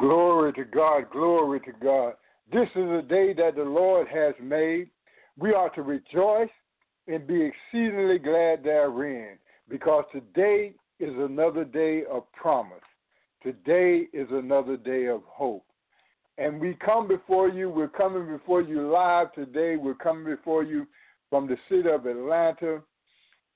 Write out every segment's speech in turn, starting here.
Glory to God, glory to God. This is a day that the Lord has made. We are to rejoice and be exceedingly glad therein, because today is another day of promise. Today is another day of hope. And we come before you, we're coming before you live today. We're coming before you from the city of Atlanta.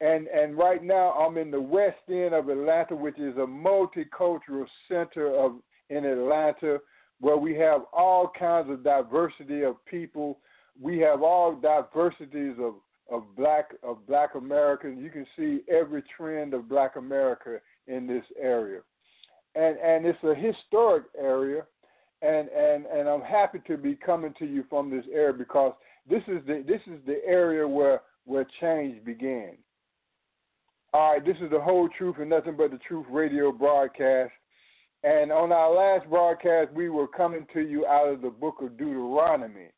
And and right now I'm in the west end of Atlanta, which is a multicultural center of in Atlanta where we have all kinds of diversity of people. We have all diversities of, of black of black Americans. You can see every trend of black America in this area. And and it's a historic area and, and, and I'm happy to be coming to you from this area because this is the this is the area where where change began. All right, this is the whole truth and nothing but the truth radio broadcast. And on our last broadcast, we were coming to you out of the book of Deuteronomy.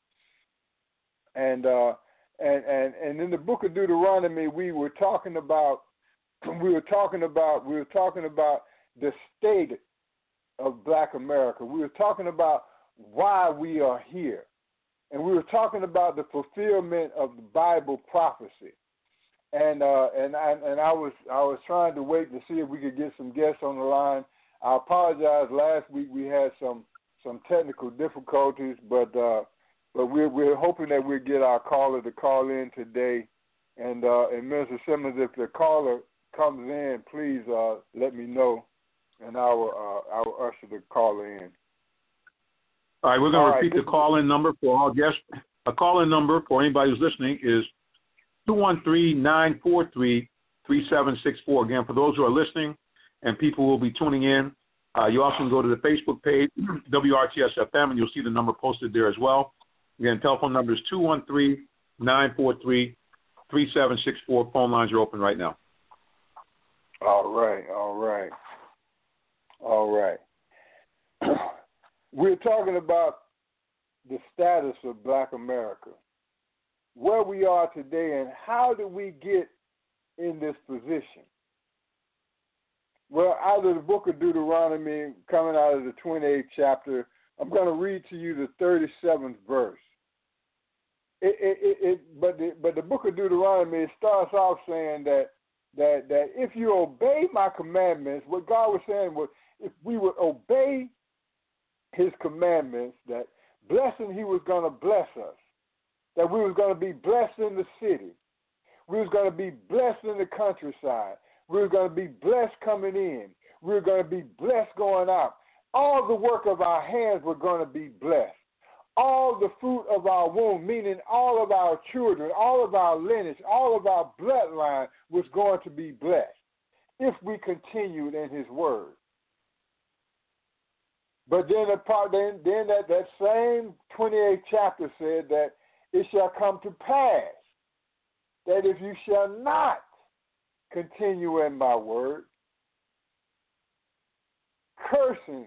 And uh, and and and in the book of Deuteronomy, we were talking about we were talking about we were talking about the state of Black America. We were talking about why we are here, and we were talking about the fulfillment of the Bible prophecy. And uh, and I and I was I was trying to wait to see if we could get some guests on the line. I apologize. Last week we had some some technical difficulties, but uh, but we're we're hoping that we'll get our caller to call in today. And uh, and Minister Simmons, if the caller comes in, please uh, let me know, and I will uh, I will usher the caller in. All right, we're going to right, repeat this the call-in number for all guests. A call-in number for anybody who's listening is 213-943-3764. Again, for those who are listening and people will be tuning in, uh, you also can go to the Facebook page, WRTS-FM, and you'll see the number posted there as well. Again, telephone number is 213-943-3764. Phone lines are open right now. All right, all right, all right. We're talking about the status of Black America, where we are today, and how did we get in this position? Well, out of the book of Deuteronomy, coming out of the 28th chapter, I'm going to read to you the 37th verse. It, it, it, it, but the but the book of Deuteronomy starts off saying that that that if you obey my commandments, what God was saying was if we would obey His commandments, that blessing He was going to bless us, that we was going to be blessed in the city, we was going to be blessed in the countryside, were going to be blessed coming in, We're going to be blessed going out. All the work of our hands were going to be blessed all the fruit of our womb, meaning all of our children, all of our lineage, all of our bloodline was going to be blessed if we continued in his word. But then, then, then that, that same 28th chapter said that it shall come to pass that if you shall not continue in my word, cursing,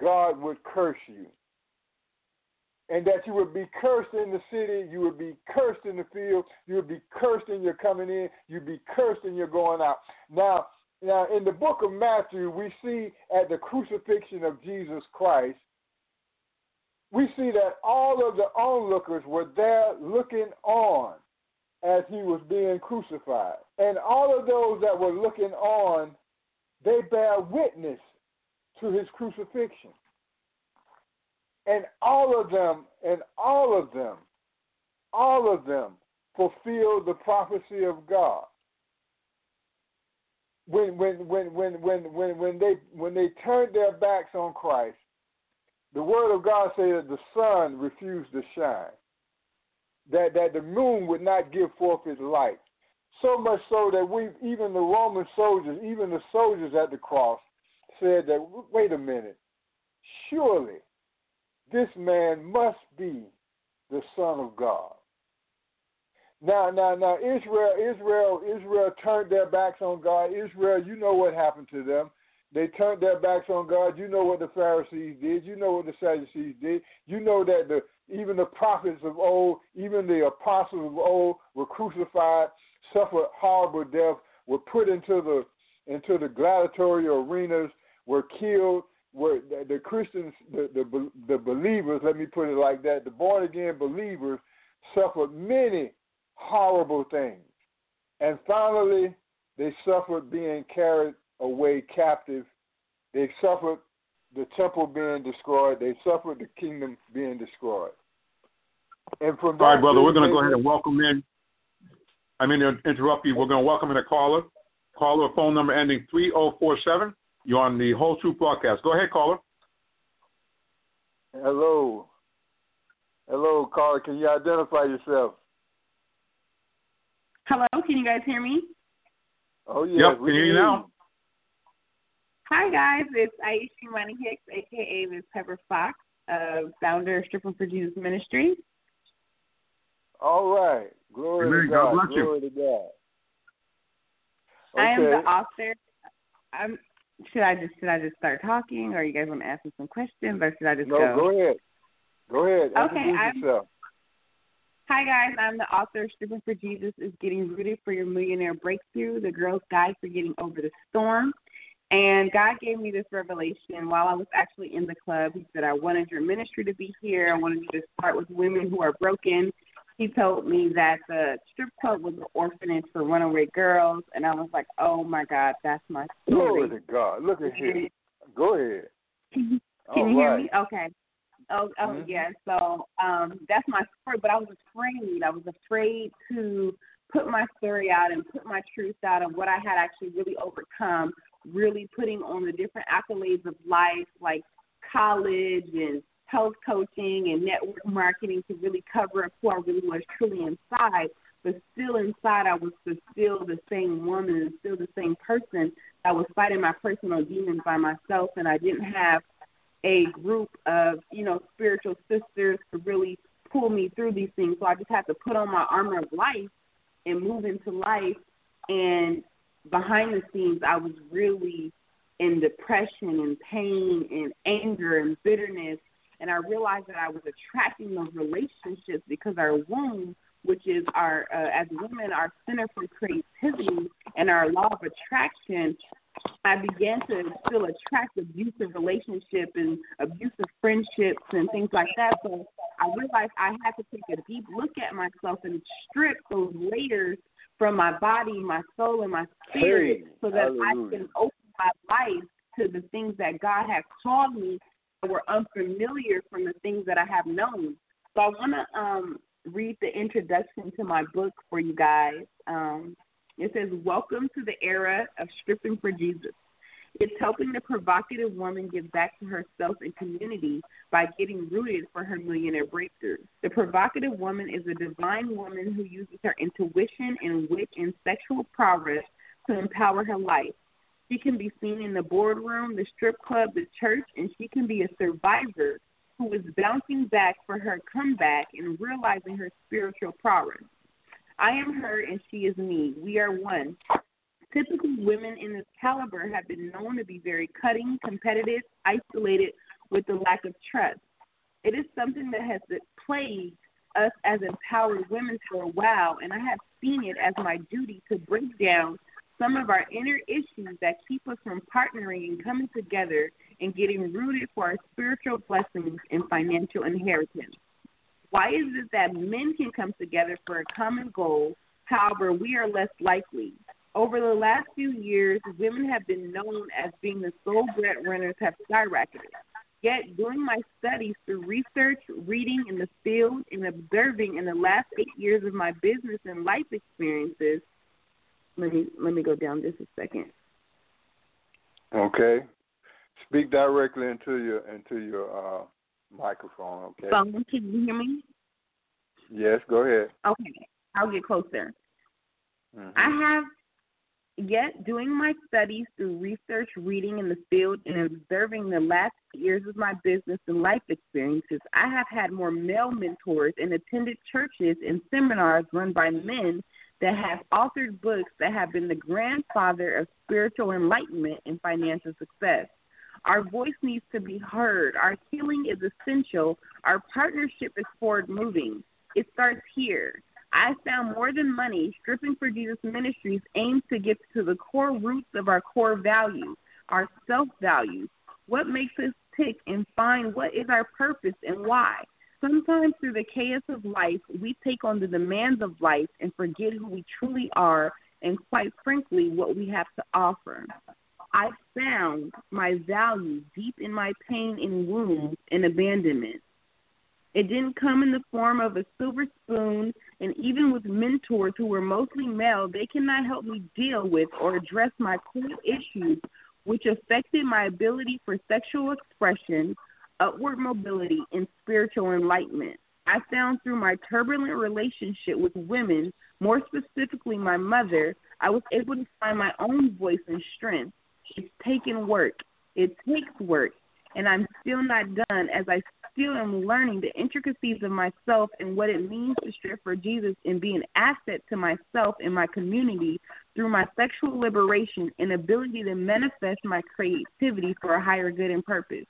God would curse you and that you would be cursed in the city, you would be cursed in the field, you would be cursed in your coming in, you'd be cursed in your going out. Now, now in the book of Matthew, we see at the crucifixion of Jesus Christ, we see that all of the onlookers were there looking on as he was being crucified. And all of those that were looking on, they bear witness to his crucifixion and all of them, and all of them, all of them fulfilled the prophecy of God. When when when when when when when they when they turned their backs on Christ, the word of God said that the sun refused to shine, that that the moon would not give forth its light. So much so that we, even the Roman soldiers, even the soldiers at the cross, said that, wait a minute, surely this man must be the Son of God. Now, now, now, Israel, Israel, Israel turned their backs on God. Israel, you know what happened to them. They turned their backs on God. You know what the Pharisees did. You know what the Sadducees did. You know that the even the prophets of old, even the apostles of old, were crucified, suffered horrible death, were put into the into the gladiatorial arenas, were killed. Were the, the Christians, the, the the believers, let me put it like that, the born again believers suffered many horrible things, and finally they suffered being carried away captive. They suffered the temple being destroyed. They suffered the kingdom being destroyed. And from All right, brother, we're going to go ahead and welcome in. I mean to interrupt you. We're going to welcome in a caller. Caller phone number ending 3047. You're on the Whole Truth broadcast. Go ahead, caller. Hello. Hello, caller. Can you identify yourself? Hello, can you guys hear me? Oh, yeah. Yep, we can hear you now. Hi guys, it's Aisha Money Hicks, aka Miss Pepper Fox, uh, founder of Stripping for Jesus Ministry. All right. Glory Amen. to God God. bless you. Glory to God. I am the author. I'm. Should I just should I just start talking, or you guys want to ask me some questions, or should I just No, go? go ahead. Go ahead. Okay, Introduce I'm- yourself. Hi guys, I'm the author of Stripping for Jesus is Getting Rooted for Your Millionaire Breakthrough, the girl's guide for getting over the storm. And God gave me this revelation while I was actually in the club. He said, I wanted your ministry to be here. I wanted you to start with women who are broken. He told me that the strip club was an orphanage for runaway girls. And I was like, oh my God, that's my story. Glory to God. Look at here. Go ahead. Can you, can you hear me? Okay. Oh, oh Mhm. yeah. So um, that's my story. But I was afraid. I was afraid to put my story out and put my truth out of what I had actually really overcome. Really putting on the different accolades of life, like college and health coaching and network marketing, to really cover up who I really was truly inside. But still inside, I was still the same woman and still the same person that was fighting my personal demons by myself, and I didn't have a group of, you know, spiritual sisters to really pull me through these things. So I just had to put on my armor of life and move into life. And behind the scenes, I was really in depression and pain and anger and bitterness. And I realized that I was attracting those relationships because our womb, which is our, uh, as women, our center for creativity and our law of attraction, I began to still attract abusive relationships and abusive friendships and things like that. So I realized I had to take a deep look at myself and strip those layers from my body, my soul, and my spirit Hey, so that I can open my life to the things that God had called me that were unfamiliar from the things that I have known. So I want to um, read the introduction to my book for you guys. Um, it says, Welcome to the era of stripping for Jesus. It's helping the provocative woman give back to herself and community by getting rooted for her millionaire breakthrough. The provocative woman is a divine woman who uses her intuition and wit and sexual prowess to empower her life. She can be seen in the boardroom, the strip club, the church, and she can be a survivor who is bouncing back for her comeback and realizing her spiritual prowess. I am her and she is me. We are one. Typically, women in this caliber have been known to be very cutting, competitive, isolated, with the lack of trust. It is something that has plagued us as empowered women for a while, and I have seen it as my duty to break down some of our inner issues that keep us from partnering and coming together and getting rooted for our spiritual blessings and financial inheritance. Why is it that men can come together for a common goal, however, we are less likely? Over the last few years, women have been known as being the sole breadwinners have skyrocketed. Yet, doing my studies through research, reading in the field, and observing in the last eight years of my business and life experiences, let me let me go down just a second. Okay. Speak directly into your into your uh, microphone. Okay. Phone, can you hear me? Yes. Go ahead. Okay, I'll get closer. Mhm. I have yet doing my studies through research, reading in the field, and observing the last years of my business and life experiences, I have had more male mentors and attended churches and seminars run by men that have authored books that have been the grandfather of spiritual enlightenment and financial success. Our voice needs to be heard. Our healing is essential. Our partnership is forward moving. It starts here. I found more than money. Stripping for Jesus Ministries aims to get to the core roots of our core values, our self values, what makes us tick, and find what is our purpose and why. Sometimes through the chaos of life, we take on the demands of life and forget who we truly are and, quite frankly, what we have to offer. I found my value deep in my pain and wounds and abandonment. It didn't come in the form of a silver spoon, and even with mentors who were mostly male, they cannot help me deal with or address my core issues, which affected my ability for sexual expression, upward mobility, and spiritual enlightenment. I found through my turbulent relationship with women, more specifically my mother, I was able to find my own voice and strength. It's taken work. It takes work. And I'm still not done as I still am learning the intricacies of myself and what it means to strip for Jesus and be an asset to myself and my community through my sexual liberation and ability to manifest my creativity for a higher good and purpose.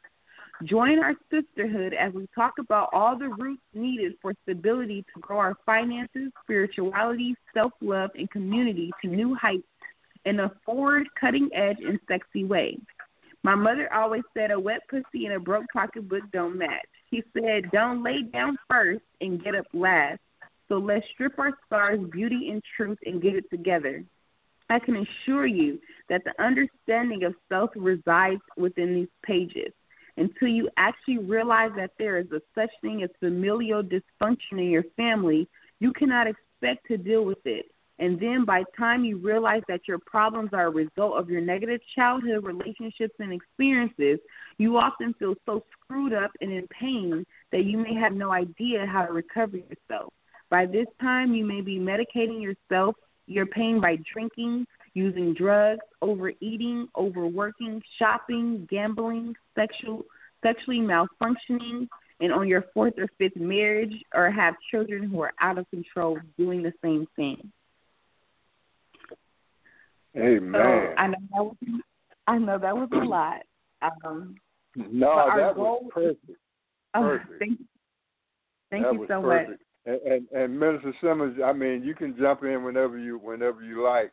Join our sisterhood as we talk about all the roots needed for stability to grow our finances, spirituality, self love, and community to new heights in a forward, cutting edge, and sexy way. My mother always said a wet pussy and a broke pocketbook don't match. She said, Don't lay down first and get up last. So let's strip our scars, beauty, and truth and get it together. I can assure you that the understanding of self resides within these pages. Until you actually realize that there is a such thing as familial dysfunction in your family, you cannot expect to deal with it. And then by time you realize that your problems are a result of your negative childhood relationships and experiences, you often feel so screwed up and in pain that you may have no idea how to recover yourself. By this time, you may be medicating yourself, your pain by drinking, using drugs, overeating, overworking, shopping, gambling, sexual, sexually malfunctioning, and on your fourth or fifth marriage, or have children who are out of control doing the same thing. Amen. So I know that was, I know that was a lot. Um, no, that goal- was perfect. oh, Perfect. thank, thank that you so much. And, and and Minister Simmons, I mean, you can jump in whenever you whenever you like,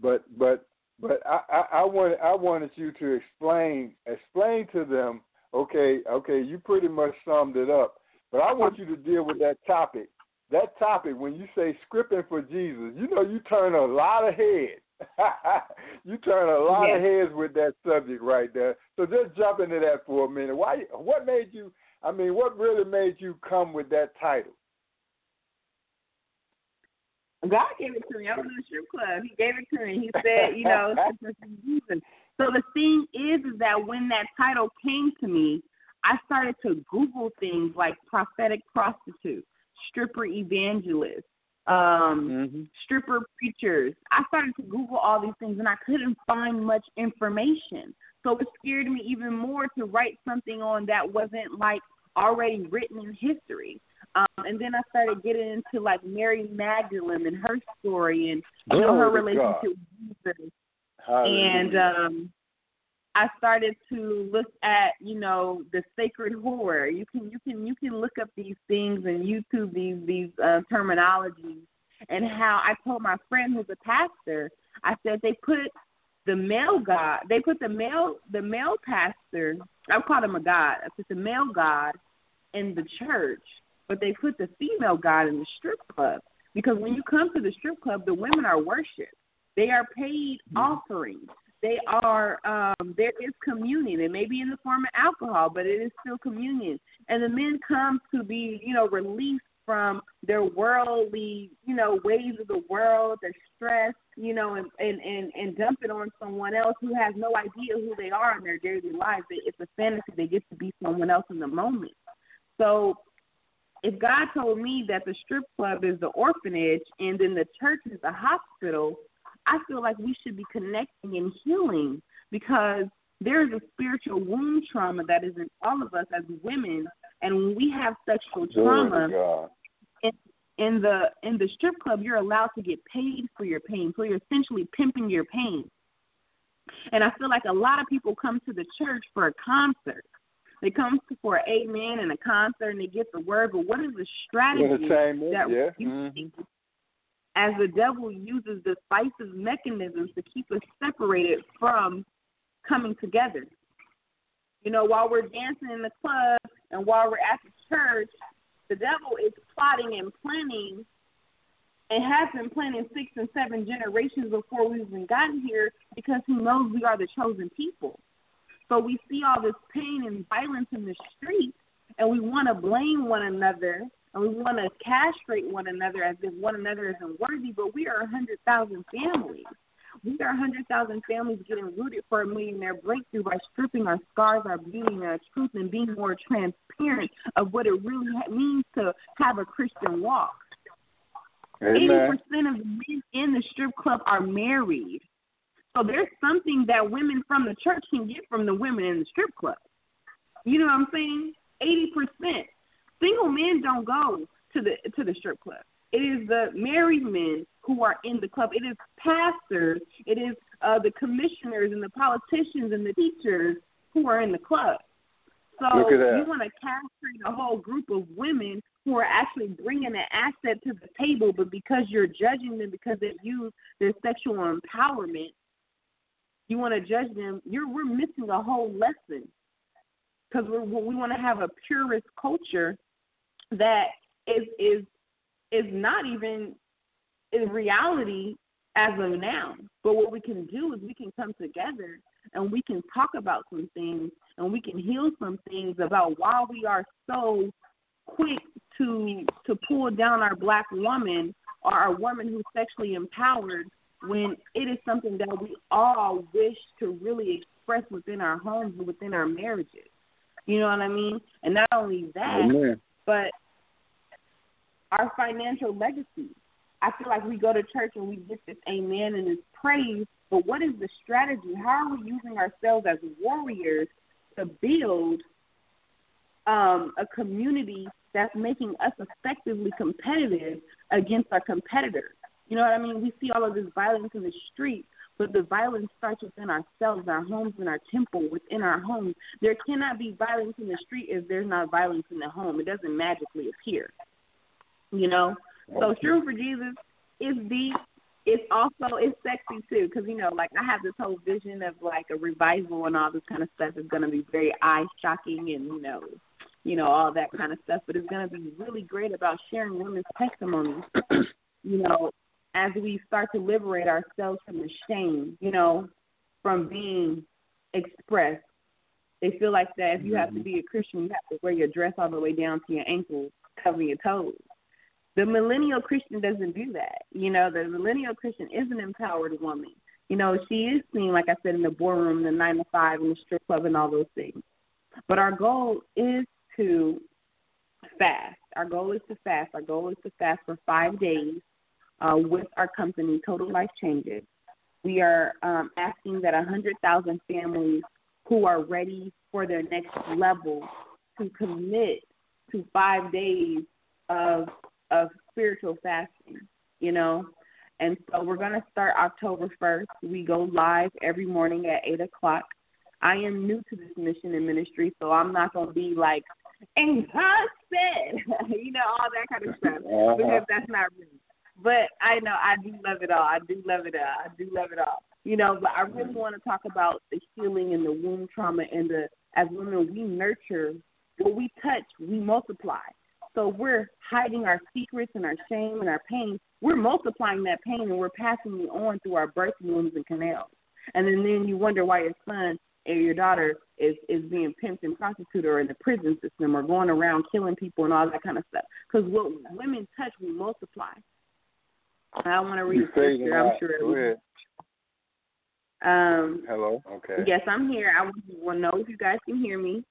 but but but I, I, I wanted I wanted you to explain explain to them. Okay, okay, you pretty much summed it up, but I want you to deal with that topic. That topic when you say stripping for Jesus, you know you turn a lot of heads. you turn a lot of heads with that subject right there. So just jump into that for a minute. Why? What made you? I mean, what really made you come with that title? God gave it to me. I was in the strip club. He gave it to me. He said, you know, it's for reason. So the thing is, is that when that title came to me, I started to Google things like prophetic prostitute, stripper evangelist, um, Mm-hmm. stripper preachers. I started to Google all these things and I couldn't find much information. So it scared me even more to write something on that wasn't like already written in history. Um, and then I started getting into like Mary Magdalene and her story and you know her to God. relationship with Jesus Hallelujah. and um I started to look at, you know, the sacred horror. You can you can you can look up these things and YouTube these these uh, terminologies and how I told my friend who's a pastor, I said they put the male god, they put the male the male pastor, I called him a god. I said the male god in the church, but they put the female god in the strip club because when you come to the strip club, the women are worshipped. They are paid offerings. They are um there is communion. It may be in the form of alcohol, but it is still communion. And the men come to be, you know, released from their worldly, you know, ways of the world, their stress, you know, and and and, and dump it on someone else who has no idea who they are in their daily. It- It's a fantasy. They get to be someone else in the moment. So if God told me that the strip club is the orphanage and then the church is the hospital, I feel like we should be connecting and healing because there is a spiritual wound trauma that is in all of us as women, and when we have sexual trauma in, in the in the strip club, you're allowed to get paid for your pain, so you're essentially pimping your pain. And I feel like a lot of people come to the church for a concert. They come for an amen and a concert, and they get the word. But what is the strategy Entertainment, that yeah. we're mhm. As the devil uses decisive mechanisms to keep us separated from coming together. You know, while we're dancing in the club and while we're at the church, the devil is plotting and planning and has been planning six and seven generations before we've even gotten here because he knows we are the chosen people. So we see all this pain and violence in the streets and we want to blame one another and we want to castrate one another as if one another isn't worthy, but we are a 100,000 families. We are a 100,000 families getting rooted for a millionaire breakthrough by stripping our scars, our beauty, and our truth, and being more transparent of what it really means to have a Christian walk. Eighty percent of the men in the strip club are married. So there's something that women from the church can get from the women in the strip club. You know what I'm saying? Eighty percent. Single men don't go to the to the strip club. It is the married men who are in the club. It is pastors. It is uh, the commissioners and the politicians and the teachers who are in the club. So Look at that. you want to castrate a whole group of women who are actually bringing an asset to the table, but because you're judging them because they use their sexual empowerment, you want to judge them. You're we're missing a whole lesson because we want to have a purist culture that is is is not even in reality as of now. But what we can do is we can come together and we can talk about some things and we can heal some things about why we are so quick to to pull down our black woman or our woman who's sexually empowered when it is something that we all wish to really express within our homes and within our marriages. You know what I mean? And not only that, Amen. but our financial legacy. I feel like we go to church and we get this amen and this praise, but what is the strategy? How are we using ourselves as warriors to build um, a community that's making us effectively competitive against our competitors? You know what I mean? We see all of this violence in the street, but the violence starts within ourselves, our homes, and our temple, within our homes. There cannot be violence in the street if there's not violence in the home. It doesn't magically appear. You know, so Shroom for Jesus is deep. It's also it's sexy too, because you know, like I have this whole vision of like a revival and all this kind of stuff is going to be very eye shocking and you know, you know all that kind of stuff. But it's going to be really great about sharing women's testimonies. you know, as we start to liberate ourselves from the shame, you know, from being expressed. They feel like that if you have to mm-hmm. be a Christian, you have to wear your dress all the way down to your ankles, covering your toes. The millennial Christian doesn't do that. You know, the millennial Christian is an empowered woman. You know, she is seen, like I said, in the boardroom, the nine to five, in the strip club, and all those things. But our goal is to fast. Our goal is to fast. Our goal is to fast for five days uh, with our company, Total Life Changes. We are um, asking that 100,000 families who are ready for their next level to commit to five days of of spiritual fasting, you know. And so we're going to start October 1st. We go live every morning at 8 o'clock. I am new to this mission and ministry, so I'm not going to be like, and said, you know, all that kind of stuff, Uh-huh. because that's not real. But I know I do love it all. I do love it all. I do love it all. You know, but I really want to talk about the healing and the womb trauma and the as women we nurture what we touch, we multiply. So we're hiding our secrets and our shame and our pain. We're multiplying that pain and we're passing it on through our birth wombs and canals. And then, then you wonder why your son or your daughter is is being pimped and prostituted or in the prison system or going around killing people and all that kind of stuff. Because what women touch, we multiply. I want to read a scripture. I'm sure. Um, Hello. Okay. Yes, I'm here. I want to know if you guys can hear me.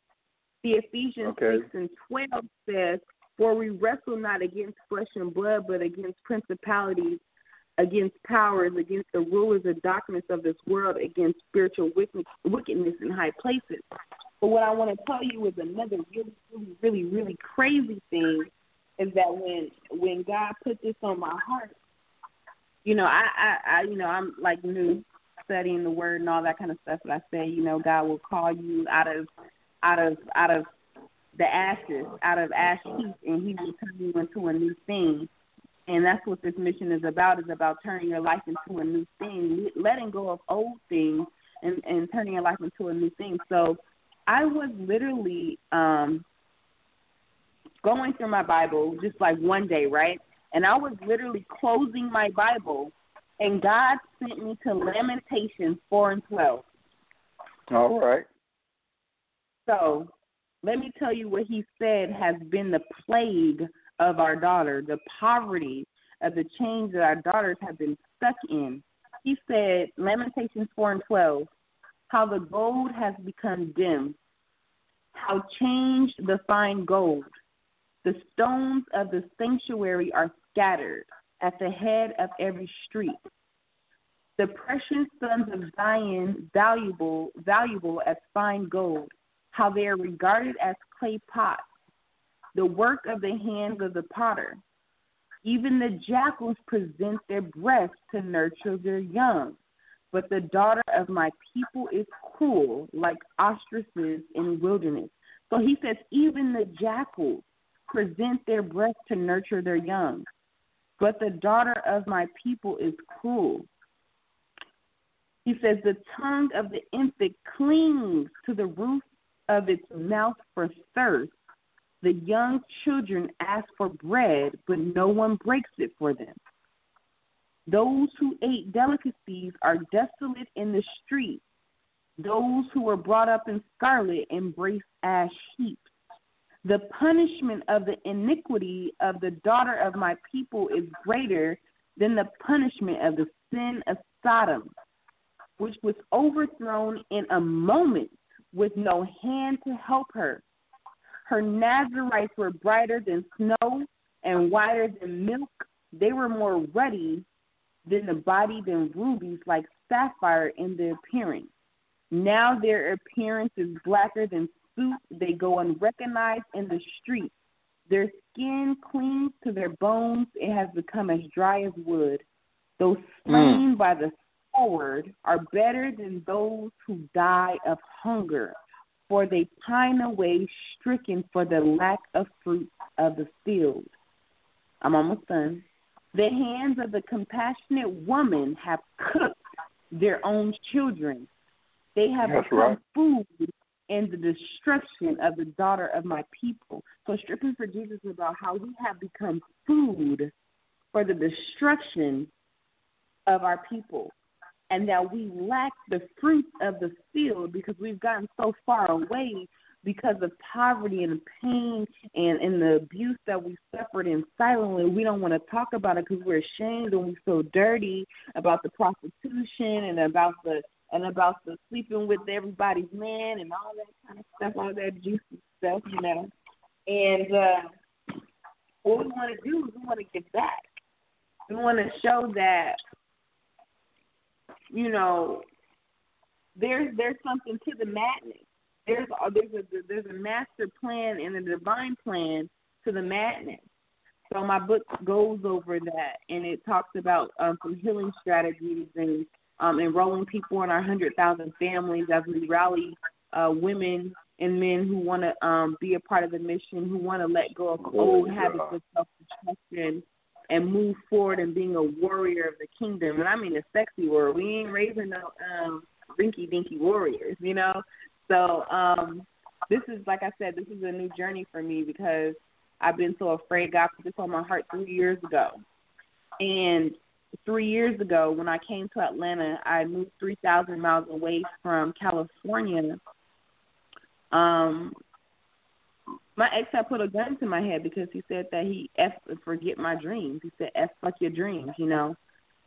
The Ephesians Okay. 6 and 12 says, For we wrestle not against flesh and blood, but against principalities, against powers, against the rulers of darkness of this world, against spiritual wickedness in high places. But what I want to tell you is another really, really, really, really crazy thing is that when when God put this on my heart, you know, I, I, I you know, I'm like new studying the word and all that kind of stuff. But I say, you know, God will call you out of out of out of the ashes, out of ash heap, and He will turn you into a new thing. And that's what this mission is about. Is about turning your life into a new thing, letting go of old things, and and turning your life into a new thing. So, I was literally um going through my Bible just like one day, right? And I was literally closing my Bible, and God sent me to Lamentations 4 and 12. All right. So let me tell you what he said has been the plague of our daughter, the poverty of the chains that our daughters have been stuck in. He said, Lamentations 4 and 12, how the gold has become dim, how changed the fine gold. The stones of the sanctuary are scattered at the head of every street. The precious sons of Zion, valuable, valuable as fine gold, how they are regarded as clay pots, the work of the hands of the potter. Even the jackals present their breasts to nurture their young. But the daughter of my people is cruel, like ostriches in wilderness. So he says, even the jackals present their breasts to nurture their young. But the daughter of my people is cruel. He says, the tongue of the infant clings to the roof of its mouth for thirst. The young children ask for bread, but no one breaks it for them. Those who ate delicacies are desolate in the street. Those who were brought up in scarlet embrace ash heaps. The punishment of the iniquity of the daughter of my people is greater than the punishment of the sin of Sodom, which was overthrown in a moment with no hand to help her. Her Nazarites were brighter than snow and whiter than milk. They were more ruddy than the body than rubies, like sapphire in their appearance. Now their appearance is blacker than soot. They go unrecognized in the street. Their skin clings to their bones. It has become as dry as wood. Though slain mm. by the sword are better than those who die of hunger, for they pine away stricken for the lack of fruit of the field. I'm almost done. The hands of the compassionate woman have cooked their own children. They have That's become right. food in the destruction of the daughter of my people. So stripping for Jesus is about how we have become food for the destruction of our people. And that we lack the fruit of the field because we've gotten so far away because of poverty and pain and, and the abuse that we suffered in silently. We don't want to talk about it because we're ashamed and we feel dirty about the prostitution and about the and about the sleeping with everybody's man and all that kind of stuff, all that juicy stuff, you know. And uh, what we want to do is we want to get back. We want to show that, you know, there's there's something to the madness. There's a, there's a there's a master plan and a divine plan to the madness. So my book goes over that, and it talks about um, some healing strategies and um, enrolling people in our 100,000 families as we rally uh, women and men who want to um, be a part of the mission, who want to let go of old habits of self-destruction and move forward and being a warrior of the kingdom. And I mean a sexy warrior. We ain't raising no um, rinky dinky warriors, you know. So um, this is, like I said, this is a new journey for me because I've been so afraid. God put this on my heart three years ago, and three years ago when I came to Atlanta, I moved 3,000 miles away from California. Um, my ex had put a gun to my head because he said that he f forget my dreams. He said f fuck your dreams, you know.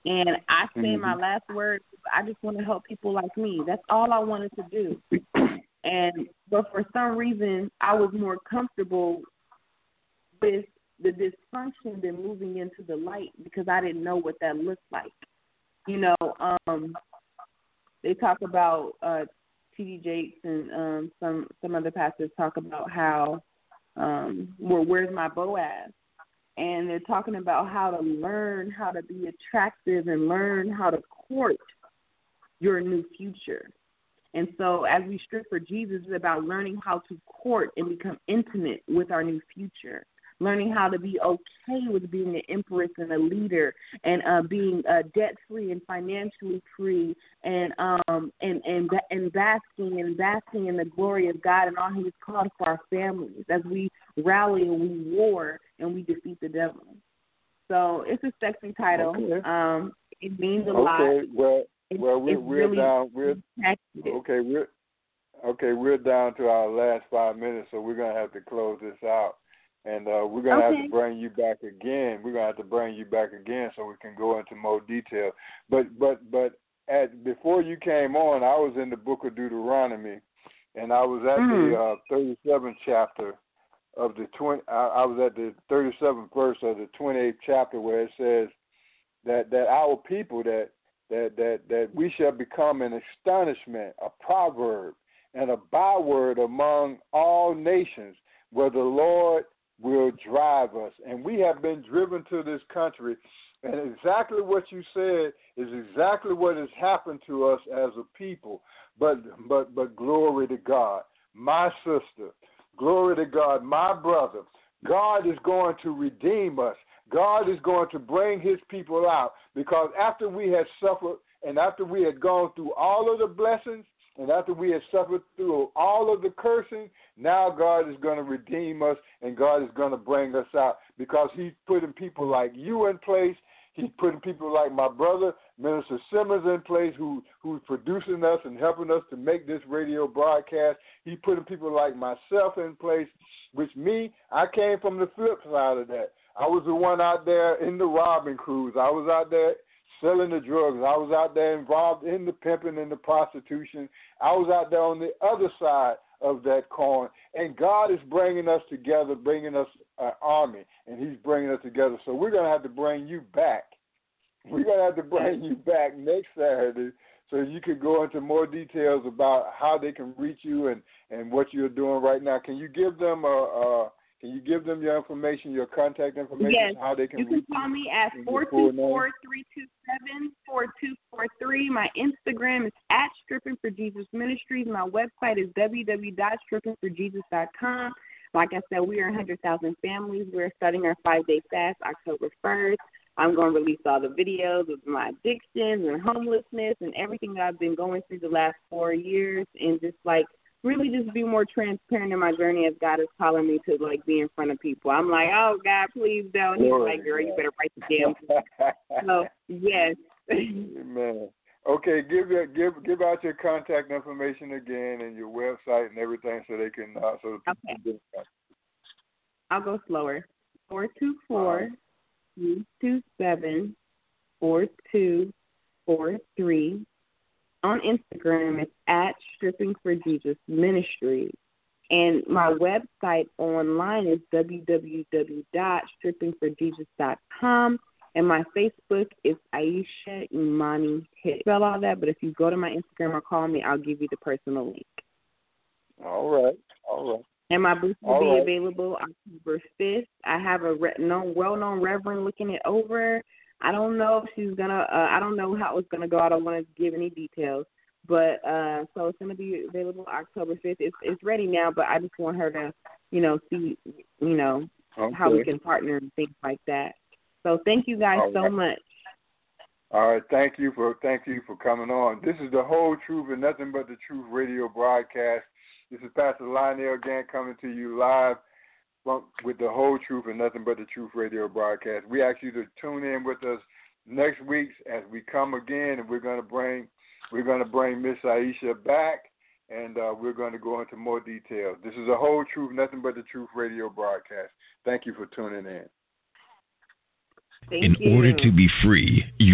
And I said mm-hmm. my last words, I just want to help people like me. That's all I wanted to do. and but for some reason, I was more comfortable with the dysfunction than moving into the light because I didn't know what that looked like. You know, um, they talk about uh, T.D. Jakes and um, some some other pastors talk about how um, well, where's my Boaz? And they're talking about how to learn how to be attractive and learn how to court your new future. And so, as we strip for Jesus, it's about learning how to court and become intimate with our new future learning how to be okay with being an empress and a leader and uh, being uh, debt free and financially free and um and and and basking and basking in the glory of God and all He has called for our families as we rally and we war and we defeat the devil. So it's a sexy title. Okay. Um, it means a lot. Okay, well, well, we're we're really down. We're okay. We're okay. We're down to our last five minutes, so we're gonna have to close this out. And uh, we're gonna have to bring you back again. We're gonna have to bring you back again so we can go into more detail. But but but at before you came on, I was in the book of Deuteronomy, and I was at Mhm. the uh, 37th chapter of the 20. I, I was at the 37th verse of the 28th chapter where it says that that our people that that that that we shall become an astonishment, a proverb, and a byword among all nations, where the Lord will drive us. And we have been driven to this country, and exactly what you said is exactly what has happened to us as a people. But but but glory to God, my sister, glory to God, my brother. God is going to redeem us. God is going to bring his people out because after we had suffered and after we had gone through all of the blessings and after we had suffered through all of the cursing, now God is going to redeem us and God is going to bring us out because he's putting people like you in place. He's putting people like my brother, Minister Simmons, in place who who's producing us and helping us to make this radio broadcast. He's putting people like myself in place, which me, I came from the flip side of that. I was the one out there in the robbing crews. I was out there selling the drugs. I was out there involved in the pimping and the prostitution. I was out there on the other side of that coin. And God is bringing us together, bringing us an army, and He's bringing us together. So we're going to have to bring you back. We're going to have to bring you back next Saturday so you can go into more details about how they can reach you and, and what you're doing right now. Can you give them a, a can you give them your information, your contact information, Yes. how they can You can call me at and four your full two name. four three two seven four two four three. My Instagram is at Stripping for Jesus Ministries. My website is www.strippingforjesus.com. Like I said, we are 100,000 families. We're starting our five day fast October 1st. I'm going to release all the videos of my addictions and homelessness and everything that I've been going through the last four years and just like really just be more transparent in my journey as God is calling me to like be in front of people. I'm like, oh God, please don't. He's like, girl, you better write the damn. So yes, Amen. Okay, give your give give out your contact information again and your website and everything so they can uh, so Okay. can get in touch. I'll go slower. Four two four three two seven four two four three. On Instagram, it's at Stripping for Jesus Ministry. And my website online is www.strippingforjesus.com. And my Facebook is Aisha Imani Hit. Spell all that, but if you go to my Instagram or call me, I'll give you the personal link. All right, all right. And my booth will All be right. available October 5th. I have a re- known, well-known reverend looking it over. I don't know if she's gonna. Uh, I don't know how it's gonna go. I don't want to give any details. But uh so it's gonna be available October 5th. It's it's ready now, but I just want her to, you know, see, you know, Okay. how we can partner and things like that. So thank you guys All so right. much. All right, thank you for thank you for coming on. This is the whole truth and nothing but the truth radio broadcast. This is Pastor Lionel again coming to you live with the whole truth and nothing but the truth radio broadcast. We ask you to tune in with us next week as we come again, and we're going to bring we're going to bring Miss Aisha back, and uh, we're going to go into more details. This is the whole truth, nothing but the truth radio broadcast. Thank you for tuning in. Thank In you. order to be free, you